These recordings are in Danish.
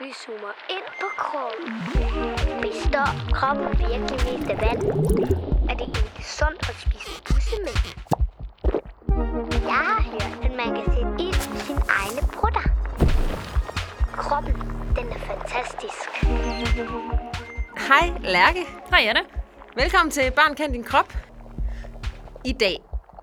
Vi zoomer ind på kroppen. Består kroppen virkelig mest af vand? Er det egentlig sundt at spise bussemænd? Jeg har hørt, at man kan sætte ild i sine egne brutter. Kroppen, den er fantastisk. Hej Lærke. Hej Anna. Velkommen til Barn kan din krop. I dag,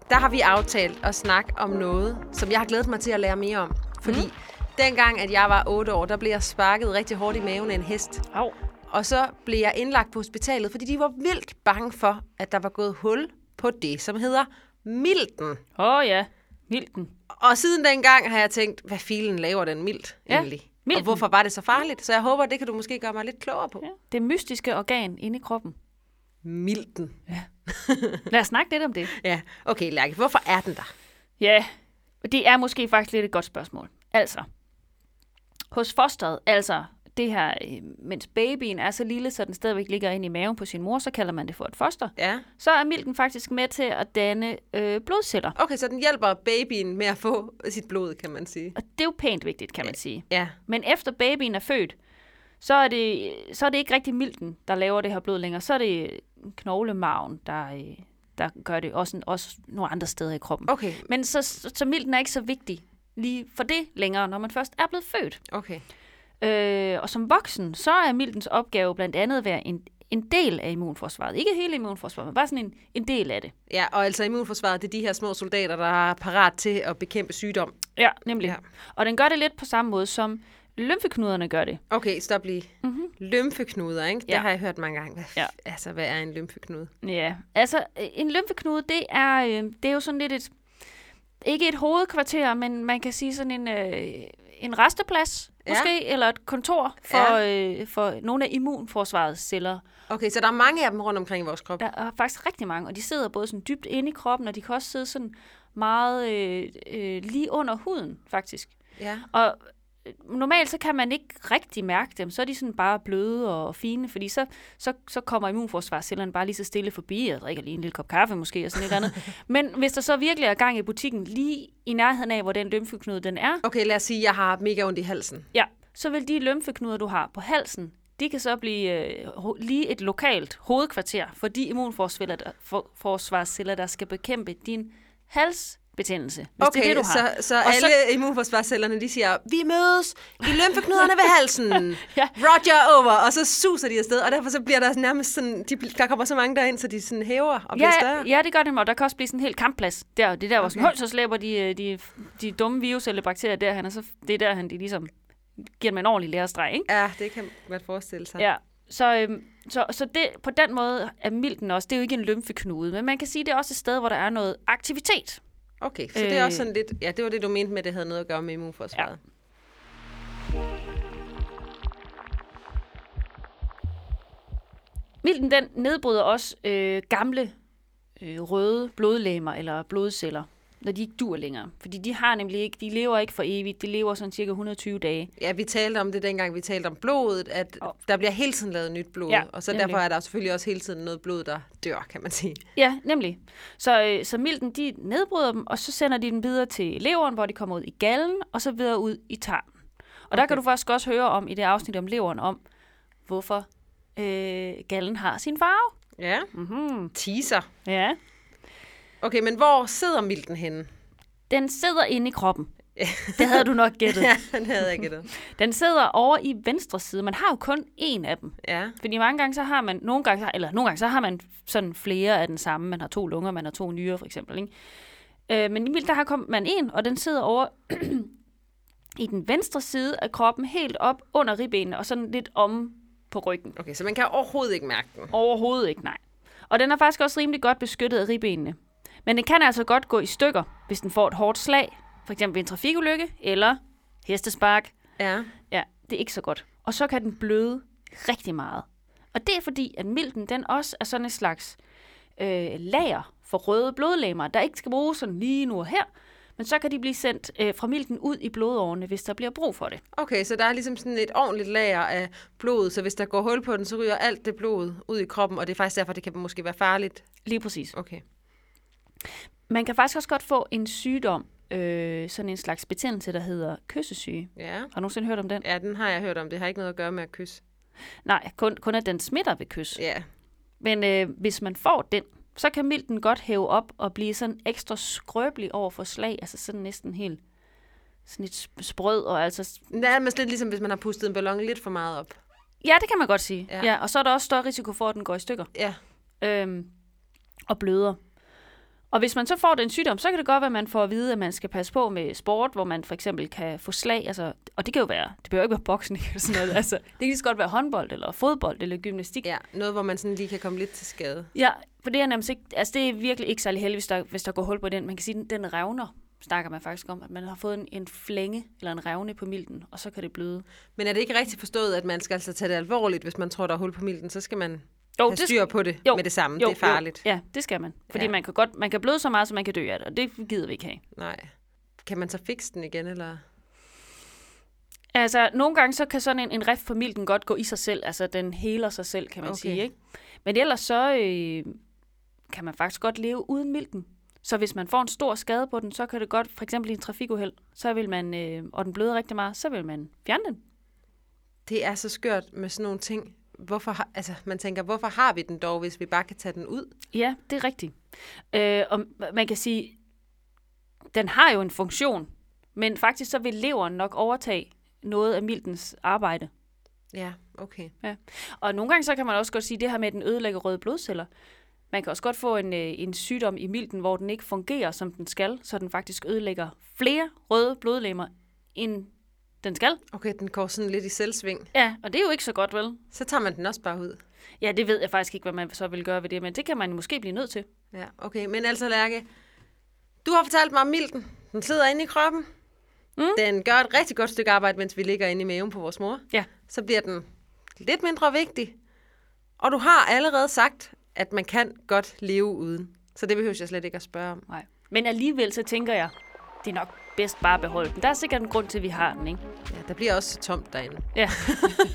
der har vi aftalt at snakke om noget, som jeg har glædet mig til at lære mere om. Fordi mm. Dengang, at jeg var 8 år, der blev jeg sparket rigtig hårdt i maven af en hest. Au. Og så blev jeg indlagt på hospitalet, fordi de var vildt bange for, at der var gået hul på det, som hedder milten. Åh oh, ja, Milten. Og siden dengang har jeg tænkt, hvad filen laver den milt Ja, egentlig? Og milten. hvorfor var det så farligt? Så jeg håber, det kan du måske gøre mig lidt klogere på. Ja. Det mystiske organ inde i kroppen. Milten. Lad os snakke lidt om det. Ja, okay Lærke, hvorfor er den der? Ja, det er måske faktisk lidt et godt spørgsmål. Altså, hos fosteret, altså det her, øh, mens babyen er så lille, så den stadigvæk ligger inde i maven på sin mor, så kalder man det for et foster. Ja. Så er milten faktisk med til at danne øh, blodceller. Okay, så den hjælper babyen med at få sit blod, kan man sige. Og det er jo pænt vigtigt, kan man sige. Ja. Men efter babyen er født, så er det, så er det ikke rigtig milten, der laver det her blod længere. Så er det knoglemarven, der, øh, der gør det også, også nogle andre steder i kroppen. Okay, Men så, så, så milten er ikke så vigtig lige for det længere, når man først er blevet født. okay. Øh, og som voksen, så er miltens opgave blandt andet at være en, en del af immunforsvaret. Ikke hele immunforsvaret, men bare sådan en, en del af det. Ja, og altså immunforsvaret, det er de her små soldater, der er parat til at bekæmpe sygdom. Ja, nemlig. Ja. Og den gør det lidt på samme måde, som lymfeknuderne gør det. Okay, stop lige. Mm-hmm. Lymfeknuder, ikke? Det Ja. har jeg hørt mange gange. Hvad, Ja. Altså, hvad er en lymfeknude? Ja, altså en lymfeknude, det er, øh, det er jo sådan lidt et, ikke et hovedkvarter, men man kan sige sådan en, øh, en resteplads, Ja. måske, eller et kontor for, ja. øh, for nogle af immunforsvarets celler. Okay, så der er mange af dem rundt omkring i vores krop. Der er faktisk rigtig mange, og de sidder både sådan dybt inde i kroppen, og de kan også sidde sådan meget øh, øh, lige under huden, faktisk. Ja. Og normalt så kan man ikke rigtig mærke dem, så er de sådan bare bløde og fine, fordi så, så, så kommer immunforsvarscellerne bare lige så stille forbi, og drikker lige en lille kop kaffe måske, og sådan et andet. Men hvis der så virkelig er gang i butikken, lige i nærheden af, hvor den lymfeknude den er, Okay, lad os sige, at jeg har mega ondt i halsen. ja, så vil de lymfeknuder, du har på halsen, de kan så blive øh, lige et lokalt hovedkvarter for de immunforsvarsceller, der, for, der skal bekæmpe din halsbetændelse, hvis Okay, det er det, du har. så, så Og alle så... immunforsvarscellerne, de siger, vi mødes i lymfeknuderne ved halsen. Ja. Roger over, og så suser de afsted, og derfor så bliver der nærmest sådan, de, der kommer så mange derind, så de sådan hæver og bliver Ja, større. ja, det gør det, og der kan også blive sådan en helt kampplads. Der, det er der, hvor sådan, Okay. "Hold, så slæber de, øh, de, de dumme virus eller bakterier derhen, og så det er derhen, de ligesom giver dem en ordentlig lærestreg, ikke? Ja, det kan man forestille sig. Ja. Så, øhm, så, så det, på den måde er milten også, det er jo ikke en lymfeknude, men man kan sige, det er også et sted, hvor der er noget aktivitet. Okay, så det er også Øh. sådan lidt, ja, det var det, du mente med, at det havde noget at gøre med immunforsvaret. Milten, den nedbryder også øh, gamle øh, røde blodlegemer eller blodceller, når de ikke dur længere. Fordi de har nemlig ikke, de lever ikke for evigt, de lever sådan cirka 120 dage. Ja, vi talte om det dengang, vi talte om blodet, at Og- der bliver hele tiden lavet nyt blod, Ja, og så nemlig. derfor er der selvfølgelig også hele tiden noget blod, der dør, kan man sige. Ja, nemlig. Så, øh, så milten, de nedbryder dem, og så sender de dem videre til leveren, hvor de kommer ud i gallen, og så videre ud i tarmen. Og der Okay. kan du faktisk også høre om i det afsnit om leveren, om hvorfor øh, gallen har sin farve. Ja, Mm-hmm. teaser. Ja. Okay, men hvor sidder milten henne? Den sidder inde i kroppen. Det havde du nok gættet. Ja, den havde jeg gættet. Den sidder over i venstre side. Man har jo kun én af dem. Ja, Fordi mange gange så har man, nogle gange, eller nogle gange så har man sådan flere af den samme. Man har to lunger, man har to nyrer for eksempel. Ikke? Øh, men i mildt, der har kom- man en, og den sidder over i den venstre side af kroppen, helt op under ribbenene, og sådan lidt om på ryggen. okay, så man kan overhovedet ikke mærke den. Overhovedet ikke, nej. Og den er faktisk også rimelig godt beskyttet af ribbenene. Men den kan altså godt gå i stykker, hvis den får et hårdt slag, for eksempel en trafikulykke eller hestespark. Ja, Ja, det er ikke så godt. Og så kan den bløde rigtig meget. Og det er fordi, at milten den også er sådan et slags øh, lager for røde blodlegemer, der ikke skal bruges sådan lige nu og her, men så kan de blive sendt øh, fra milten ud i blodårene, hvis der bliver brug for det. okay, så der er ligesom sådan et ordentligt lager af blod, så hvis der går hul på den, så ryger alt det blod ud i kroppen, og det er faktisk derfor, det kan måske være farligt. Lige præcis. Okay. Man kan faktisk også godt få en sygdom, øh, sådan en slags betændelse, der hedder kyssesyge. Ja. Har du nogensinde hørt om den? ja, den har jeg hørt om. Det har ikke noget at gøre med at kysse. Nej, kun, kun at den smitter ved kys. Ja. Men øh, hvis man får den, så kan milten godt hæve op og blive sådan ekstra skrøbelig over for slag. Altså sådan næsten helt sådan lidt sp- sprød. Og altså, Nærmest lidt ligesom, hvis man har pustet en ballon lidt for meget op. ja, det kan man godt sige. Ja. Ja. ja. Og så er der også større risiko for, at den går i stykker. Ja. øhm, og bløder. Og hvis man så får den sygdom, så kan det godt være, at man får at vide, at man skal passe på med sport, hvor man for eksempel kan få slag. Altså, og det kan jo være, det behøver ikke være boksning eller sådan noget. altså, det kan lige så godt være håndbold, eller fodbold, eller gymnastik. ja. Noget, hvor man sådan lige kan komme lidt til skade. Ja, for det er nærmest ikke, altså det er virkelig ikke særlig heldigt, hvis der, hvis der går hul på den. Man kan sige, at den revner, snakker man faktisk om, at man har fået en, en flænge eller en revne på milten, og så kan det bløde. Men er det ikke rigtigt forstået, at man skal altså tage det alvorligt, hvis man tror, der er hul på milten? Så skal man Jo, have styr på det jo, med det samme. jo, det er farligt. Jo, ja, det skal man. Fordi Ja. man kan godt, man kan bløde så meget, så man kan dø af det, og det gider vi ikke have. Nej. Kan man så fikse den igen, eller? Altså, nogle gange så kan sådan en, en rift på milten godt gå i sig selv. Altså, den heler sig selv, kan man okay. sige, ikke? Men ellers så øh, kan man faktisk godt leve uden milten. Så hvis man får en stor skade på den, så kan det godt, for eksempel i en trafikuheld, så vil man, øh, og den bløder rigtig meget, så vil man fjerne den. Det er så skørt med sådan nogle ting. Hvorfor har, altså, man tænker, hvorfor har vi den dog, hvis vi bare kan tage den ud? Ja, det er rigtigt. Øh, og man kan sige, den har jo en funktion, men faktisk så vil leveren nok overtage noget af miltens arbejde. Ja, okay. Og nogle gange så kan man også godt sige det her med, at den ødelægger røde blodceller. Man kan også godt få en, øh, en sygdom i milten, hvor den ikke fungerer, som den skal, så den faktisk ødelægger flere røde blodlemmer, end den skal. Okay, den går sådan lidt i selvsving. Ja, og det er jo ikke så godt, vel? Så tager man den også bare ud. Ja, det ved jeg faktisk ikke, hvad man så vil gøre ved det, men det kan man måske blive nødt til. Ja, okay. Men altså, Lærke, du har fortalt mig om milten. Den sidder inde i kroppen. Mm. Den gør et rigtig godt stykke arbejde, mens vi ligger inde i maven på vores mor. Ja. Så bliver den lidt mindre vigtig. Og du har allerede sagt, at man kan godt leve uden. Så det behøver jeg slet ikke at spørge om. Nej. Men alligevel så tænker jeg, det er nok bedst bare at beholde den. Der er sikkert en grund til, at vi har den, ikke? Ja, der bliver også tomt derinde. Ja.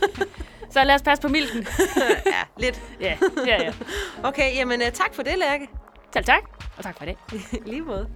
så lad os passe på milten. ja, lidt. ja, ja, ja. Okay, jamen uh, tak for det, Lærke. Selv tak, og tak for det. Lige måde.